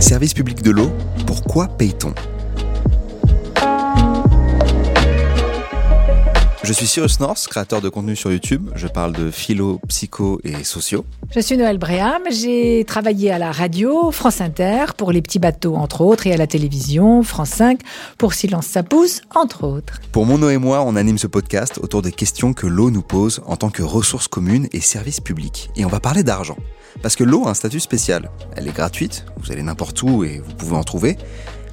Service public de l'eau, pourquoi paye-t-on? Je suis Cyrus North, créateur de contenu sur YouTube. Je parle de philo, psycho et sociaux. Je suis Noël Bréham. J'ai travaillé à la radio, France Inter, pour Les Petits Bateaux, entre autres, et à la télévision, France 5, pour Silence ça pousse, entre autres. Pour Mono et moi, on anime ce podcast autour des questions que l'eau nous pose en tant que ressource commune et service public. Et on va parler d'argent. Parce que l'eau a un statut spécial. Elle est gratuite, vous allez n'importe où et vous pouvez en trouver.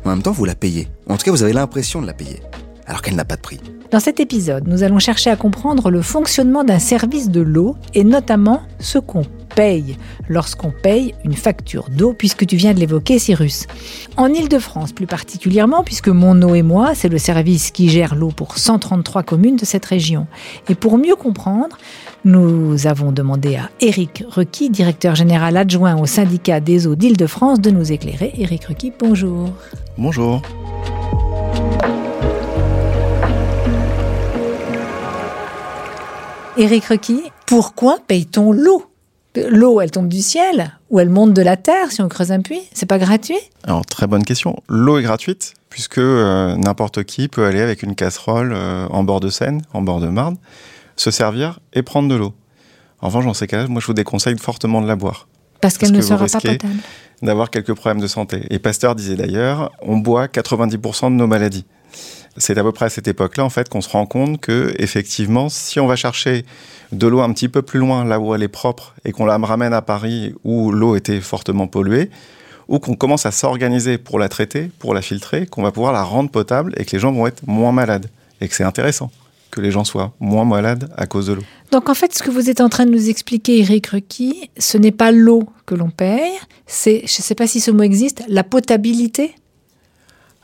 Mais en même temps, vous la payez. En tout cas, vous avez l'impression de la payer. Alors qu'elle n'a pas de prix. Dans cet épisode, nous allons chercher à comprendre le fonctionnement d'un service de l'eau et notamment ce qu'on paye lorsqu'on paye une facture d'eau, puisque tu viens de l'évoquer, Cyrus. En Ile-de-France plus particulièrement, puisque Mon Eau et moi, c'est le service qui gère l'eau pour 133 communes de cette région. Et pour mieux comprendre, nous avons demandé à Éric Requi, directeur général adjoint au syndicat des eaux d'Île-de-France, de nous éclairer. Éric Requi, bonjour. Bonjour. Éric Requi, pourquoi paye-t-on l'eau? L'eau, elle tombe du ciel ou elle monte de la terre si on creuse un puits? C'est pas gratuit? Alors, très bonne question. L'eau est gratuite puisque euh, n'importe qui peut aller avec une casserole euh, en bord de Seine, en bord de Marne, se servir et prendre de l'eau. En revanche, dans ces cas-là, moi, je vous déconseille fortement de la boire. Parce qu'elle ne sera pas potable. D'avoir quelques problèmes de santé. Et Pasteur disait d'ailleurs, on boit 90% de nos maladies c'est à peu près à cette époque-là, en fait, qu'on se rend compte que, effectivement, si on va chercher de l'eau un petit peu plus loin, là où elle est propre, et qu'on la ramène à Paris, où l'eau était fortement polluée, ou qu'on commence à s'organiser pour la traiter, pour la filtrer, qu'on va pouvoir la rendre potable et que les gens vont être moins malades. Et que c'est intéressant que les gens soient moins malades à cause de l'eau. Donc en fait, ce que vous êtes en train de nous expliquer, Eric Requi, ce n'est pas l'eau que l'on paye, c'est, je ne sais pas si ce mot existe, la potabilité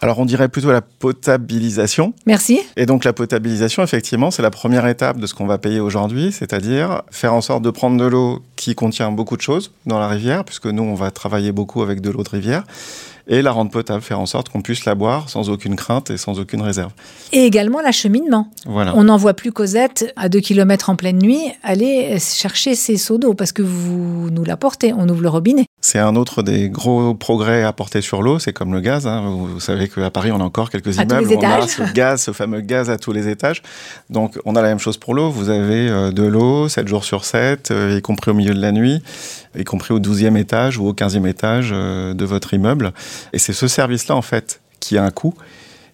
alors on dirait plutôt la potabilisation. Merci. Et donc la potabilisation, effectivement, c'est la première étape de ce qu'on va payer aujourd'hui, c'est-à-dire faire en sorte de prendre de l'eau qui contient beaucoup de choses dans la rivière, puisque nous, on va travailler beaucoup avec de l'eau de rivière, et la rendre potable, faire en sorte qu'on puisse la boire sans aucune crainte et sans aucune réserve. Et également l'acheminement. Voilà. On n'envoie plus Cosette à 2 km en pleine nuit aller chercher ses seaux d'eau parce que vous nous l'apportez, on ouvre le robinet. C'est un autre des gros progrès apportés sur l'eau, c'est comme le gaz. Hein. Vous, savez qu'à Paris, on a encore quelques immeubles où on a ce gaz, ce fameux gaz à tous les étages. Donc on a la même chose pour l'eau. Vous avez euh, de l'eau 7 jours sur 7, euh, y compris au milieu de la nuit, y compris au 12e étage ou au 15e étage euh, de votre immeuble. Et c'est ce service-là, en fait, qui a un coût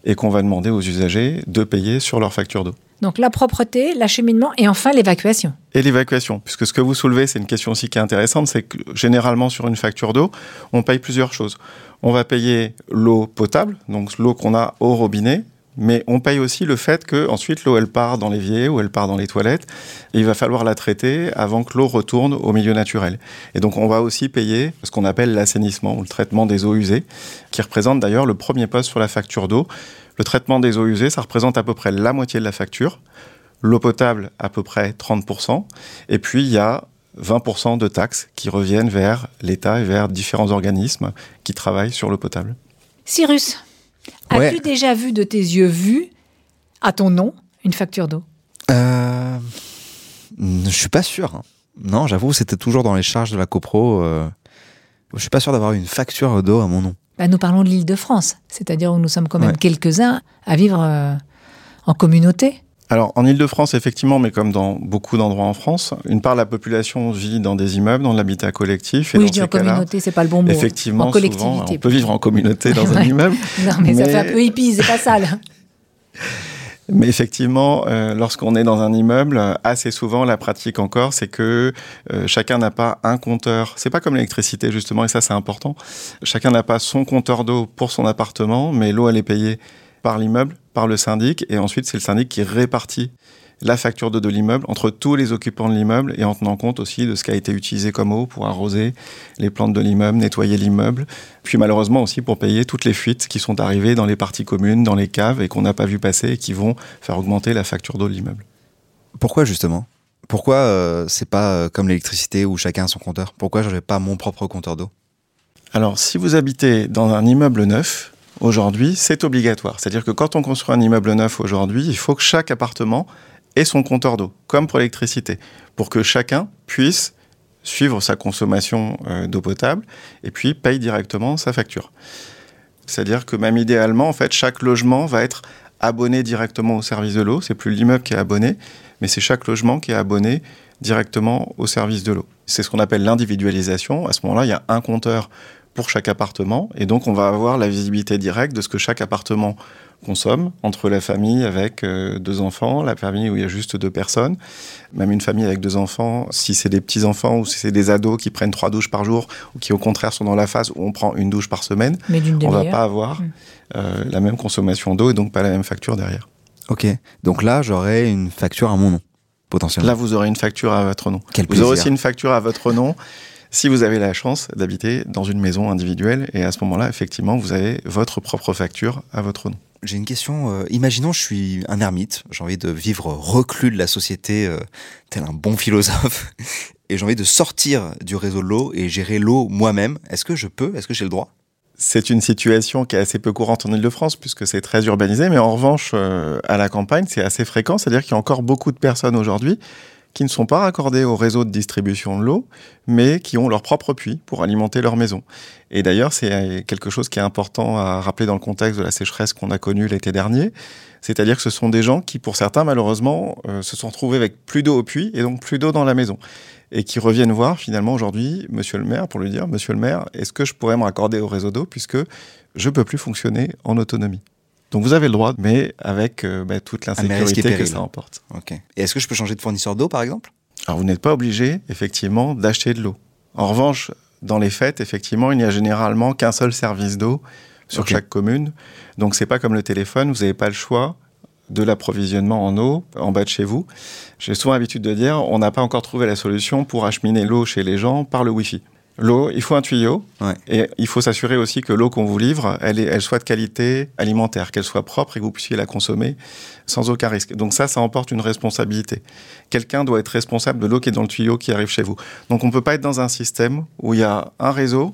et qu'on va demander aux usagers de payer sur leur facture d'eau. Donc la propreté, l'acheminement et enfin l'évacuation. Et l'évacuation, puisque ce que vous soulevez, c'est une question aussi qui est intéressante, c'est que généralement sur une facture d'eau, on paye plusieurs choses. On va payer l'eau potable, donc l'eau qu'on a au robinet, mais on paye aussi le fait que ensuite l'eau elle part dans l'évier ou elle part dans les toilettes et il va falloir la traiter avant que l'eau retourne au milieu naturel. Et donc on va aussi payer ce qu'on appelle l'assainissement ou le traitement des eaux usées qui représente d'ailleurs le premier poste sur la facture d'eau. Le traitement des eaux usées, ça représente à peu près la moitié de la facture. L'eau potable, à peu près 30%. Et puis, il y a 20% de taxes qui reviennent vers l'État et vers différents organismes qui travaillent sur l'eau potable. Cyrus, As-tu déjà vu de tes yeux vus, à ton nom, une facture d'eau? Euh, Je suis pas sûr. Hein. Non, j'avoue, c'était toujours dans les charges de la copro. Euh, je suis pas sûr d'avoir une facture d'eau à mon nom. Bah, nous parlons de l'île de France, c'est-à-dire où nous sommes quand même quelques-uns à vivre euh, en communauté. Alors, en Ile-de-France, effectivement, mais comme dans beaucoup d'endroits en France, une part de la population vit dans des immeubles, dans l'habitat collectif. Et oui, je dis en communauté, c'est pas le bon mot. Effectivement, en collectivité. on peut vivre en communauté dans un immeuble. Non, mais, ça fait un peu hippie, c'est pas sale. Mais effectivement, euh, lorsqu'on est dans un immeuble, assez souvent, la pratique encore, c'est que euh, chacun n'a pas un compteur. C'est pas comme l'électricité, justement, et ça, c'est important. Chacun n'a pas son compteur d'eau pour son appartement, mais l'eau, elle est payée par l'immeuble, par le syndic, et ensuite c'est le syndic qui répartit la facture d'eau de l'immeuble entre tous les occupants de l'immeuble et en tenant compte aussi de ce qui a été utilisé comme eau pour arroser les plantes de l'immeuble, nettoyer l'immeuble, puis malheureusement aussi pour payer toutes les fuites qui sont arrivées dans les parties communes, dans les caves et qu'on n'a pas vu passer et qui vont faire augmenter la facture d'eau de l'immeuble. Pourquoi justement? Pourquoi euh, c'est pas euh, comme l'électricité où chacun a son compteur? Pourquoi je n'ai pas mon propre compteur d'eau? Alors si vous habitez dans un immeuble neuf, aujourd'hui, c'est obligatoire. C'est-à-dire que quand on construit un immeuble neuf aujourd'hui, il faut que chaque appartement et son compteur d'eau, comme pour l'électricité, pour que chacun puisse suivre sa consommation euh, d'eau potable et puis paye directement sa facture. C'est-à-dire que même idéalement, en fait, chaque logement va être abonné directement au service de l'eau. C'est plus l'immeuble qui est abonné, mais c'est chaque logement qui est abonné directement au service de l'eau. C'est ce qu'on appelle l'individualisation. À ce moment-là, il y a un compteur pour chaque appartement, et donc on va avoir la visibilité directe de ce que chaque appartement consomme entre la famille avec euh, deux enfants, la famille où il y a juste deux personnes, même une famille avec deux enfants, si c'est des petits enfants ou si c'est des ados qui prennent trois douches par jour ou qui au contraire sont dans la phase où on prend une douche par semaine, on va pas avoir mm. euh, la même consommation d'eau et donc pas la même facture derrière. Ok, donc là j'aurai une facture à mon nom potentiellement. Là vous aurez une facture à votre nom. vous aurez aussi une facture à votre nom si vous avez la chance d'habiter dans une maison individuelle et à ce moment-là effectivement vous avez votre propre facture à votre nom. J'ai une question. Euh, imaginons, je suis un ermite. J'ai envie de vivre reclus de la société, euh, tel un bon philosophe. Et j'ai envie de sortir du réseau de l'eau et gérer l'eau moi-même. Est-ce que je peux? Est-ce que j'ai le droit? C'est une situation qui est assez peu courante en Ile-de-France puisque c'est très urbanisé, mais en revanche, euh, à la campagne, c'est assez fréquent. C'est-à-dire qu'il y a encore beaucoup de personnes aujourd'hui qui ne sont pas raccordés au réseau de distribution de l'eau, mais qui ont leur propre puits pour alimenter leur maison. Et d'ailleurs, c'est quelque chose qui est important à rappeler dans le contexte de la sécheresse qu'on a connue l'été dernier. C'est-à-dire que ce sont des gens qui, pour certains, malheureusement, euh, se sont retrouvés avec plus d'eau au puits et donc plus d'eau dans la maison. Et qui reviennent voir finalement aujourd'hui Monsieur le maire pour lui dire Monsieur le maire, est-ce que je pourrais me raccorder au réseau d'eau puisque je peux plus fonctionner en autonomie? Donc vous avez le droit, mais avec euh, bah, toute l'insécurité que ça emporte. Ok. Et est-ce que je peux changer de fournisseur d'eau, par exemple? Alors vous n'êtes pas obligé, effectivement, d'acheter de l'eau. En revanche, dans les fêtes, effectivement, il n'y a généralement qu'un seul service d'eau sur chaque commune. Donc c'est pas comme le téléphone, vous n'avez pas le choix de l'approvisionnement en eau en bas de chez vous. J'ai souvent l'habitude de dire, on n'a pas encore trouvé la solution pour acheminer l'eau chez les gens par le Wi-Fi. L'eau, il faut un tuyau. Et il faut s'assurer aussi que l'eau qu'on vous livre, elle, est, elle soit de qualité alimentaire, qu'elle soit propre et que vous puissiez la consommer sans aucun risque. Donc ça, ça emporte une responsabilité. Quelqu'un doit être responsable de l'eau qui est dans le tuyau qui arrive chez vous. Donc on ne peut pas être dans un système où il y a un réseau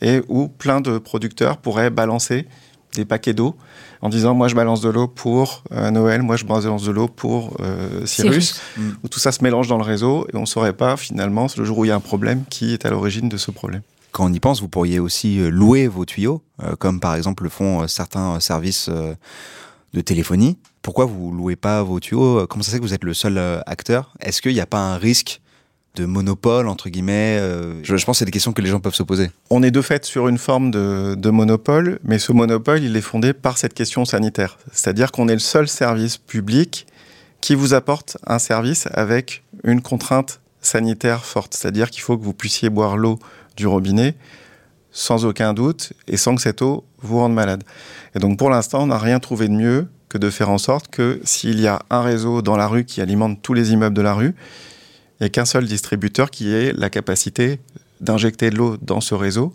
et où plein de producteurs pourraient balancer des paquets d'eau en disant moi je balance de l'eau pour euh, Noël, moi je balance de l'eau pour euh, Cyrus, mm. où tout ça se mélange dans le réseau et on ne saurait pas finalement, le jour où il y a un problème, qui est à l'origine de ce problème. Quand on y pense, vous pourriez aussi euh, louer vos tuyaux, comme par exemple le font certains services de téléphonie. Pourquoi vous louez pas vos tuyaux? Comment ça se fait que vous êtes le seul acteur? Est-ce qu'il n'y a pas un risque de monopole, entre guillemets euh, je, pense que c'est des questions que les gens peuvent se poser. On est de fait sur une forme de, monopole, mais ce monopole, il est fondé par cette question sanitaire. C'est-à-dire qu'on est le seul service public qui vous apporte un service avec une contrainte sanitaire forte. C'est-à-dire qu'il faut que vous puissiez boire l'eau du robinet sans aucun doute et sans que cette eau vous rende malade. Et donc pour l'instant, on n'a rien trouvé de mieux que de faire en sorte que s'il y a un réseau dans la rue qui alimente tous les immeubles de la rue, il n'y a qu'un seul distributeur qui ait la capacité d'injecter de l'eau dans ce réseau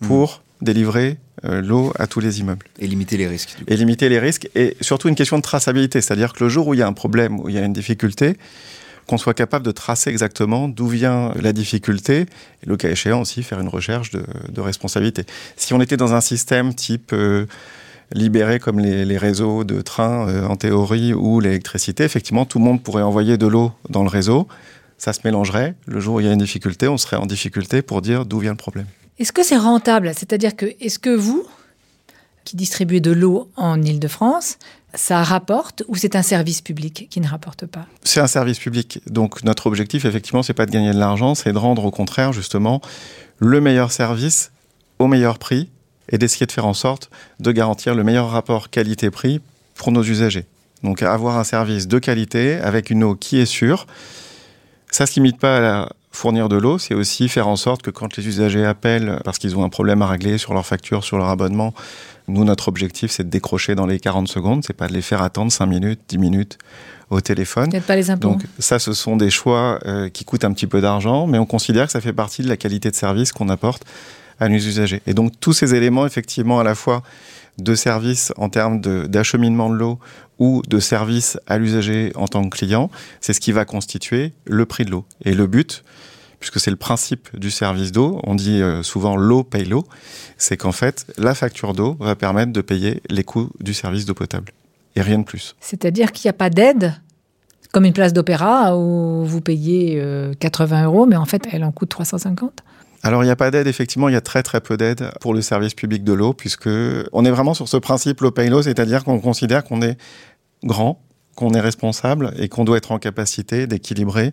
pour hmm. délivrer euh, l'eau à tous les immeubles. Et limiter les risques. Et limiter les risques. Et surtout une question de traçabilité. C'est-à-dire que le jour où il y a un problème, où il y a une difficulté, qu'on soit capable de tracer exactement d'où vient la difficulté, et le cas échéant aussi faire une recherche de, responsabilité. Si on était dans un système type euh, libéré comme les, réseaux de trains euh, en théorie ou l'électricité, effectivement tout le monde pourrait envoyer de l'eau dans le réseau ça se mélangerait. Le jour où il y a une difficulté, on serait en difficulté pour dire d'où vient le problème. Est-ce que c'est rentable? C'est-à-dire que, est-ce que vous, qui distribuez de l'eau en Ile-de-France, ça rapporte ou c'est un service public qui ne rapporte pas? C'est un service public. Donc notre objectif, effectivement, c'est pas de gagner de l'argent, c'est de rendre au contraire, justement, le meilleur service au meilleur prix et d'essayer de faire en sorte de garantir le meilleur rapport qualité-prix pour nos usagers. Donc avoir un service de qualité avec une eau qui est sûre, ça ne se limite pas à fournir de l'eau, c'est aussi faire en sorte que quand les usagers appellent parce qu'ils ont un problème à régler sur leur facture, sur leur abonnement, nous, notre objectif, c'est de décrocher dans les 40 secondes, c'est pas de les faire attendre 5 minutes, 10 minutes au téléphone. pas les. Donc ça, ce sont des choix euh, qui coûtent un petit peu d'argent, mais on considère que ça fait partie de la qualité de service qu'on apporte à nos usagers. Et donc tous ces éléments, effectivement, à la fois de service en termes d'acheminement de, l'eau ou de service à l'usager en tant que client, c'est ce qui va constituer le prix de l'eau. Et le but, puisque c'est le principe du service d'eau, on dit euh, souvent l'eau paye l'eau, c'est qu'en fait, la facture d'eau va permettre de payer les coûts du service d'eau potable. Et rien de plus. C'est-à-dire qu'il n'y a pas d'aide comme une place d'opéra où vous payez 80 euros, mais en fait, elle en coûte 350 alors il n'y a pas d'aide, effectivement, il y a très très peu d'aide pour le service public de l'eau, puisque on est vraiment sur ce principe l'eau paye l'eau, c'est-à-dire qu'on considère qu'on est grand, qu'on est responsable et qu'on doit être en capacité d'équilibrer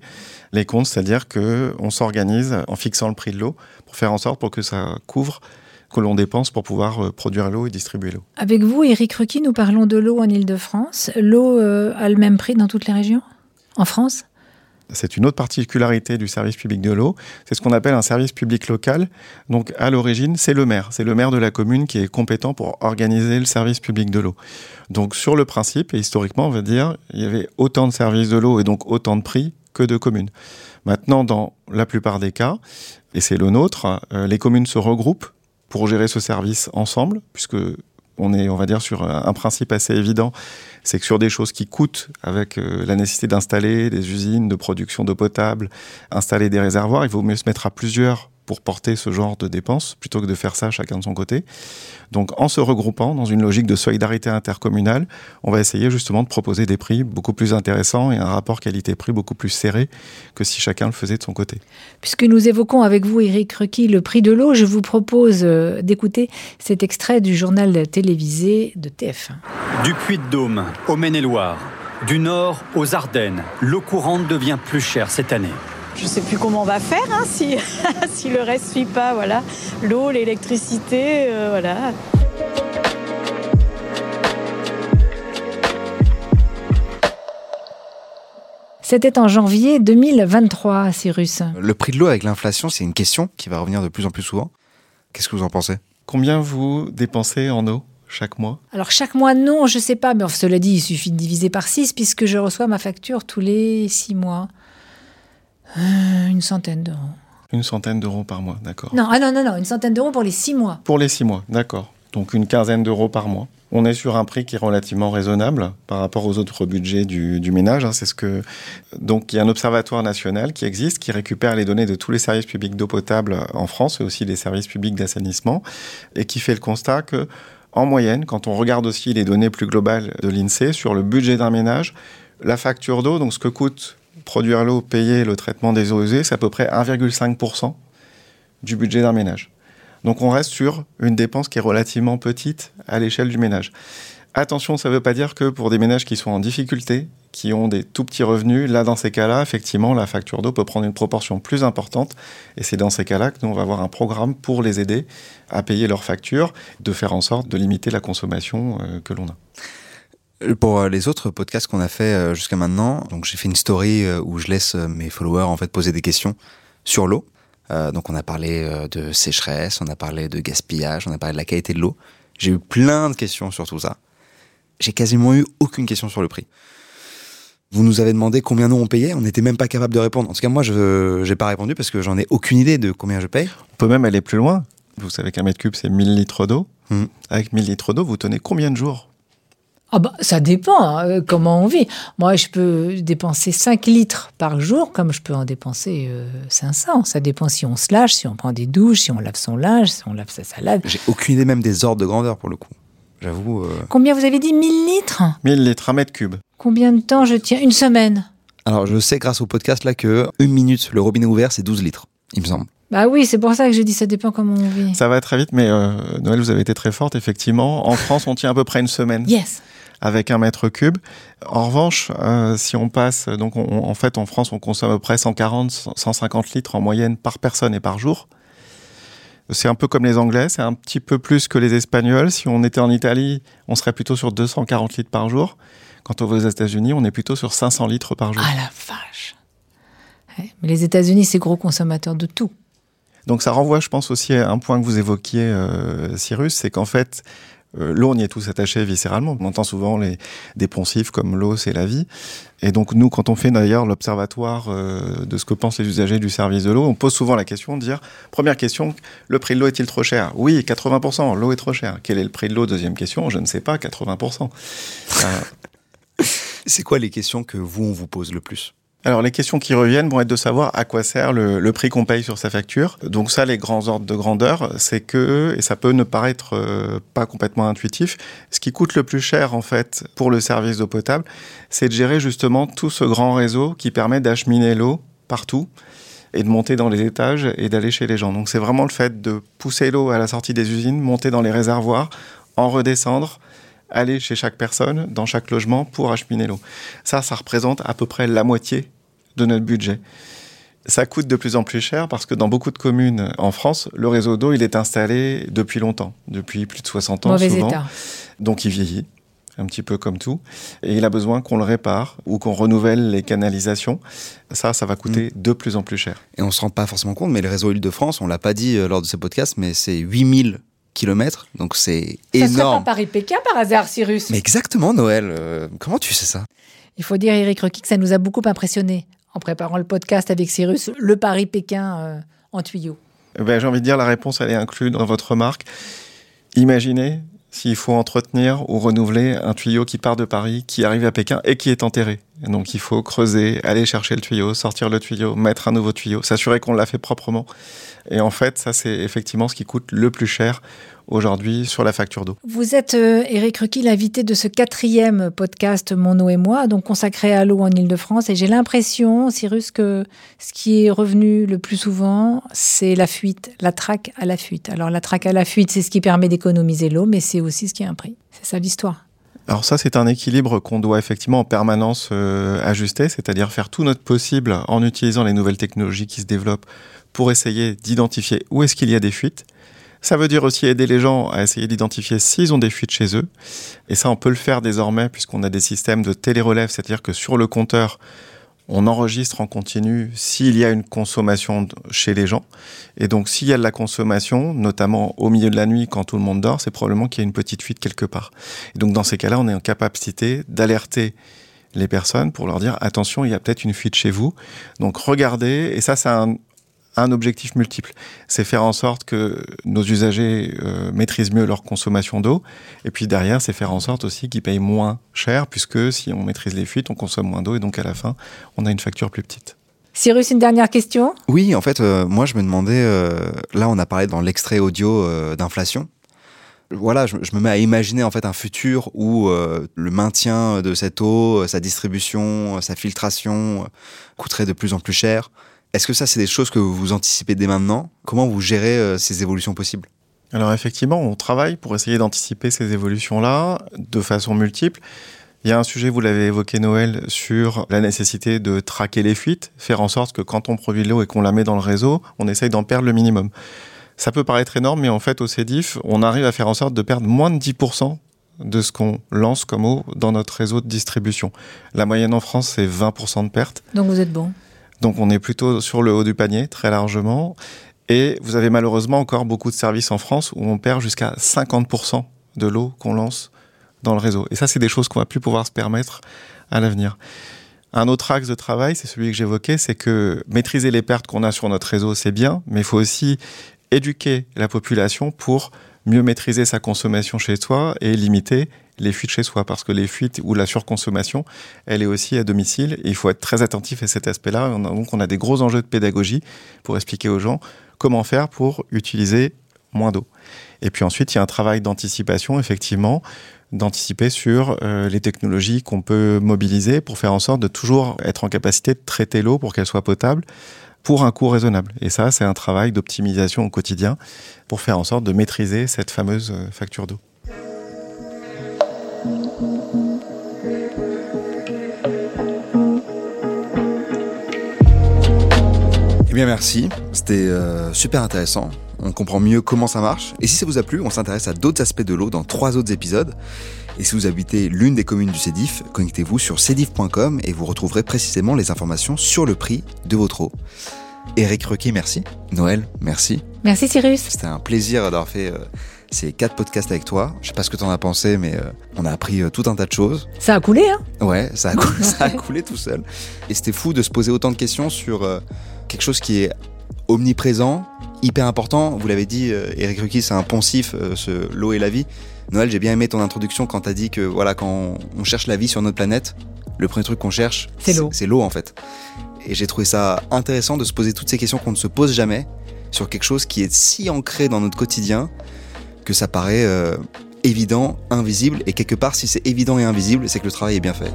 les comptes, c'est-à-dire qu'on s'organise en fixant le prix de l'eau pour faire en sorte pour que ça couvre que l'on dépense pour pouvoir euh, produire l'eau et distribuer l'eau. Avec vous, Eric Rucky, nous parlons de l'eau en Ile-de-France. L'eau euh, a le même prix dans toutes les régions? En France? C'est une autre particularité du service public de l'eau, c'est ce qu'on appelle un service public local. Donc à l'origine, c'est le maire, c'est le maire de la commune qui est compétent pour organiser le service public de l'eau. Donc sur le principe, et historiquement, on va dire, il y avait autant de services de l'eau et donc autant de prix que de communes. Maintenant, dans la plupart des cas, et c'est le nôtre, euh, les communes se regroupent pour gérer ce service ensemble, puisque on est, on va dire, sur un principe assez évident, c'est que sur des choses qui coûtent, avec euh, la nécessité d'installer des usines de production d'eau potable, installer des réservoirs, il vaut mieux se mettre à plusieurs pour porter ce genre de dépenses, plutôt que de faire ça chacun de son côté. Donc en se regroupant dans une logique de solidarité intercommunale, on va essayer justement de proposer des prix beaucoup plus intéressants et un rapport qualité-prix beaucoup plus serré que si chacun le faisait de son côté. Puisque nous évoquons avec vous, Eric Requi, le prix de l'eau, je vous propose euh, d'écouter cet extrait du journal télévisé de TF1. Du Puy-de-Dôme au Maine-et-Loire, du Nord aux Ardennes, l'eau courante devient plus chère cette année. Je ne sais plus comment on va faire hein, si, si le reste ne suit pas. Voilà, l'eau, l'électricité, euh, voilà. C'était en janvier 2023, Cyrus. Le prix de l'eau avec l'inflation, c'est une question qui va revenir de plus en plus souvent. Qu'est-ce que vous en pensez? Combien vous dépensez en eau chaque mois? Alors chaque mois, non, je ne sais pas. Mais cela dit, il suffit de diviser par 6 puisque je reçois ma facture tous les 6 mois. Euh, une centaine d'euros. Une centaine d'euros par mois, d'accord. Non, ah non, non, non, une centaine d'euros pour les six mois. Pour les six mois, d'accord. Donc une quinzaine d'euros par mois. On est sur un prix qui est relativement raisonnable par rapport aux autres budgets du, ménage. Hein. C'est ce que donc il y a un observatoire national qui existe, qui récupère les données de tous les services publics d'eau potable en France et aussi les services publics d'assainissement et qui fait le constat que en moyenne, quand on regarde aussi les données plus globales de l'Insee sur le budget d'un ménage, la facture d'eau, donc ce que coûte produire l'eau, payer le traitement des eaux usées, c'est à peu près 1,5% du budget d'un ménage. Donc on reste sur une dépense qui est relativement petite à l'échelle du ménage. Attention, ça ne veut pas dire que pour des ménages qui sont en difficulté, qui ont des tout petits revenus, là dans ces cas-là, effectivement, la facture d'eau peut prendre une proportion plus importante. Et c'est dans ces cas-là que nous, on va avoir un programme pour les aider à payer leurs factures, de faire en sorte de limiter la consommation euh, que l'on a. Pour euh, les autres podcasts qu'on a fait euh, jusqu'à maintenant, donc j'ai fait une story euh, où je laisse mes followers en fait poser des questions sur l'eau. donc on a parlé de sécheresse, on a parlé de gaspillage, on a parlé de la qualité de l'eau. J'ai eu plein de questions sur tout ça. J'ai quasiment eu aucune question sur le prix. Vous nous avez demandé combien nous on payait, on n'était même pas capable de répondre. En tout cas, moi, je n'ai pas répondu parce que j'en ai aucune idée de combien je paye. On peut même aller plus loin. Vous savez qu'un mètre cube, c'est 1000 litres d'eau. Mmh. Avec 1000 litres d'eau, vous tenez combien de jours? Ah bah, ça dépend hein, comment on vit. Moi, je peux dépenser 5 litres par jour, comme je peux en dépenser 500. Euh, ça dépend si on se lâche, si on prend des douches, si on lave son linge, si on lave sa salade. J'ai aucune idée même des ordres de grandeur pour le coup. J'avoue. Euh, Combien vous avez dit? 1000 litres? 1000 litres, un mètre cube. Combien de temps je tiens? Une semaine Alors, je sais grâce au podcast là que une minute, le robinet ouvert, c'est 12 litres, il me semble. Bah oui, c'est pour ça que je dis ça dépend comment on vit. Ça va très vite, mais euh, Noël, vous avez été très forte, effectivement. En France, on tient à peu près une semaine. Yes avec un mètre cube. En revanche, euh, si on passe, donc en fait en France on consomme à peu près 140, 150 litres en moyenne par personne et par jour. C'est un peu comme les Anglais, c'est un petit peu plus que les Espagnols. Si on était en Italie, on serait plutôt sur 240 litres par jour. Quand on va aux États-Unis, on est plutôt sur 500 litres par jour. Ah la vache Mais les États-Unis, c'est gros consommateurs de tout. Donc ça renvoie, je pense, aussi à un point que vous évoquiez, euh, Cyrus, c'est qu'en fait, euh, l'eau, on y est tous attachés viscéralement. On entend souvent les, des comme l'eau, c'est la vie. Et donc nous, quand on fait d'ailleurs l'observatoire euh, de ce que pensent les usagers du service de l'eau, on pose souvent la question de dire, première question, le prix de l'eau est-il trop cher? Oui, 80%, l'eau est trop chère. Quel est le prix de l'eau? Deuxième question, je ne sais pas, 80%. c'est quoi les questions que vous, on vous pose le plus? Alors les questions qui reviennent vont être de savoir à quoi sert le, prix qu'on paye sur sa facture. Donc ça, les grands ordres de grandeur, c'est que, et ça peut ne paraître euh, pas complètement intuitif, ce qui coûte le plus cher en fait pour le service d'eau potable, c'est de gérer justement tout ce grand réseau qui permet d'acheminer l'eau partout et de monter dans les étages et d'aller chez les gens. Donc c'est vraiment le fait de pousser l'eau à la sortie des usines, monter dans les réservoirs, en redescendre, aller chez chaque personne, dans chaque logement, pour acheminer l'eau. Ça, ça représente à peu près la moitié de notre budget. Ça coûte de plus en plus cher parce que dans beaucoup de communes en France, le réseau d'eau, il est installé depuis longtemps, depuis plus de 60 ans Mauvais souvent. état. Donc il vieillit, un petit peu comme tout. Et il a besoin qu'on le répare ou qu'on renouvelle les canalisations. Ça, ça va coûter de plus en plus cher. Et on se rend pas forcément compte, mais le réseau Île-de-France, on l'a pas dit euh, lors de ce podcast, mais c'est 8000 kilomètres, donc c'est Ça serait pas énorme. Paris-Pékin par hasard, Cyrus? Mais exactement, Noël. euh, comment tu sais ça? Il faut dire, Eric Requi, que ça nous a beaucoup impressionné en préparant le podcast avec Cyrus, le Paris-Pékin euh, en tuyau. Eh ben, J'ai envie de dire, la réponse, elle est inclue dans votre remarque. Imaginez s'il faut entretenir ou renouveler un tuyau qui part de Paris, qui arrive à Pékin et qui est enterré. Donc il faut creuser, aller chercher le tuyau, sortir le tuyau, mettre un nouveau tuyau, s'assurer qu'on l'a fait proprement. Et en fait, ça c'est effectivement ce qui coûte le plus cher aujourd'hui sur la facture d'eau. Vous êtes, euh, Eric Requi, l'invité de ce quatrième podcast Mon eau et moi, donc consacré à l'eau en Ile-de-France. Et j'ai l'impression, Cyrus, que ce qui est revenu le plus souvent, c'est la fuite, la traque à la fuite. Alors la traque à la fuite, c'est ce qui permet d'économiser l'eau, mais c'est aussi ce qui a un prix. C'est ça l'histoire. Alors ça, c'est un équilibre qu'on doit effectivement en permanence euh, ajuster, c'est-à-dire faire tout notre possible en utilisant les nouvelles technologies qui se développent pour essayer d'identifier où est-ce qu'il y a des fuites. Ça veut dire aussi aider les gens à essayer d'identifier s'ils ont des fuites chez eux. Et ça, on peut le faire désormais puisqu'on a des systèmes de télérelève, c'est-à-dire que sur le compteur, on enregistre en continu s'il y a une consommation chez les gens. Et donc, s'il y a de la consommation, notamment au milieu de la nuit quand tout le monde dort, c'est probablement qu'il y a une petite fuite quelque part. Et donc, dans ces cas-là, on est en capacité d'alerter les personnes pour leur dire attention, il y a peut-être une fuite chez vous. Donc, regardez. Et ça, c'est un, un objectif multiple. C'est faire en sorte que nos usagers euh, maîtrisent mieux leur consommation d'eau. Et puis derrière, c'est faire en sorte aussi qu'ils payent moins cher, puisque si on maîtrise les fuites, on consomme moins d'eau. Et donc, à la fin, on a une facture plus petite. Cyrus, une dernière question? Oui, en fait, euh, moi, je me demandais. euh, là, on a parlé dans l'extrait audio euh, d'inflation. Voilà, je, je me mets à imaginer en fait un futur où euh, le maintien de cette eau, sa distribution, sa filtration euh, coûterait de plus en plus cher. Est-ce que ça, c'est des choses que vous anticipez dès maintenant? Comment vous gérez euh, ces évolutions possibles? Alors effectivement, on travaille pour essayer d'anticiper ces évolutions-là de façon multiple. Il y a un sujet, vous l'avez évoqué Noël, sur la nécessité de traquer les fuites, faire en sorte que quand on produit de l'eau et qu'on la met dans le réseau, on essaye d'en perdre le minimum. Ça peut paraître énorme, mais en fait au CEDIF, on arrive à faire en sorte de perdre moins de 10% de ce qu'on lance comme eau dans notre réseau de distribution. La moyenne en France, c'est 20% de perte. Donc vous êtes bon? Donc on est plutôt sur le haut du panier, très largement. Et vous avez malheureusement encore beaucoup de services en France où on perd jusqu'à 50% de l'eau qu'on lance dans le réseau. Et ça, c'est des choses qu'on va plus pouvoir se permettre à l'avenir. Un autre axe de travail, c'est celui que j'évoquais, c'est que maîtriser les pertes qu'on a sur notre réseau, c'est bien, mais il faut aussi éduquer la population pour mieux maîtriser sa consommation chez soi et limiter les fuites chez soi, parce que les fuites ou la surconsommation, elle est aussi à domicile, il faut être très attentif à cet aspect-là. Donc on a des gros enjeux de pédagogie pour expliquer aux gens comment faire pour utiliser moins d'eau. Et puis ensuite, il y a un travail d'anticipation, effectivement, d'anticiper sur euh, les technologies qu'on peut mobiliser pour faire en sorte de toujours être en capacité de traiter l'eau pour qu'elle soit potable pour un coût raisonnable. Et ça, c'est un travail d'optimisation au quotidien pour faire en sorte de maîtriser cette fameuse euh, facture d'eau. Eh bien, merci. C'était euh, super intéressant. On comprend mieux comment ça marche. Et si ça vous a plu, on s'intéresse à d'autres aspects de l'eau dans trois autres épisodes. Et si vous habitez l'une des communes du CEDIF, connectez-vous sur cedif.com et vous retrouverez précisément les informations sur le prix de votre eau. Eric Requet, merci. Noël, merci. Merci Cyrus. C'était un plaisir d'avoir fait euh, ces quatre podcasts avec toi. Je sais pas ce que t'en as pensé, mais euh, on a appris euh, tout un tas de choses. Ça a coulé, hein Ouais, ça a, coulé, ça a coulé tout seul. Et c'était fou de se poser autant de questions sur quelque chose qui est omniprésent, hyper important. Vous l'avez dit, euh, Eric Rucky, c'est un poncif, euh, ce l'eau et la vie. Noël, j'ai bien aimé ton introduction quand tu as dit que voilà, quand on cherche la vie sur notre planète, le premier truc qu'on cherche, C'est l'eau. C'est l'eau en fait. Et j'ai trouvé ça intéressant de se poser toutes ces questions qu'on ne se pose jamais sur quelque chose qui est si ancré dans notre quotidien que ça paraît euh, évident, invisible. Et quelque part, si c'est évident et invisible, c'est que le travail est bien fait.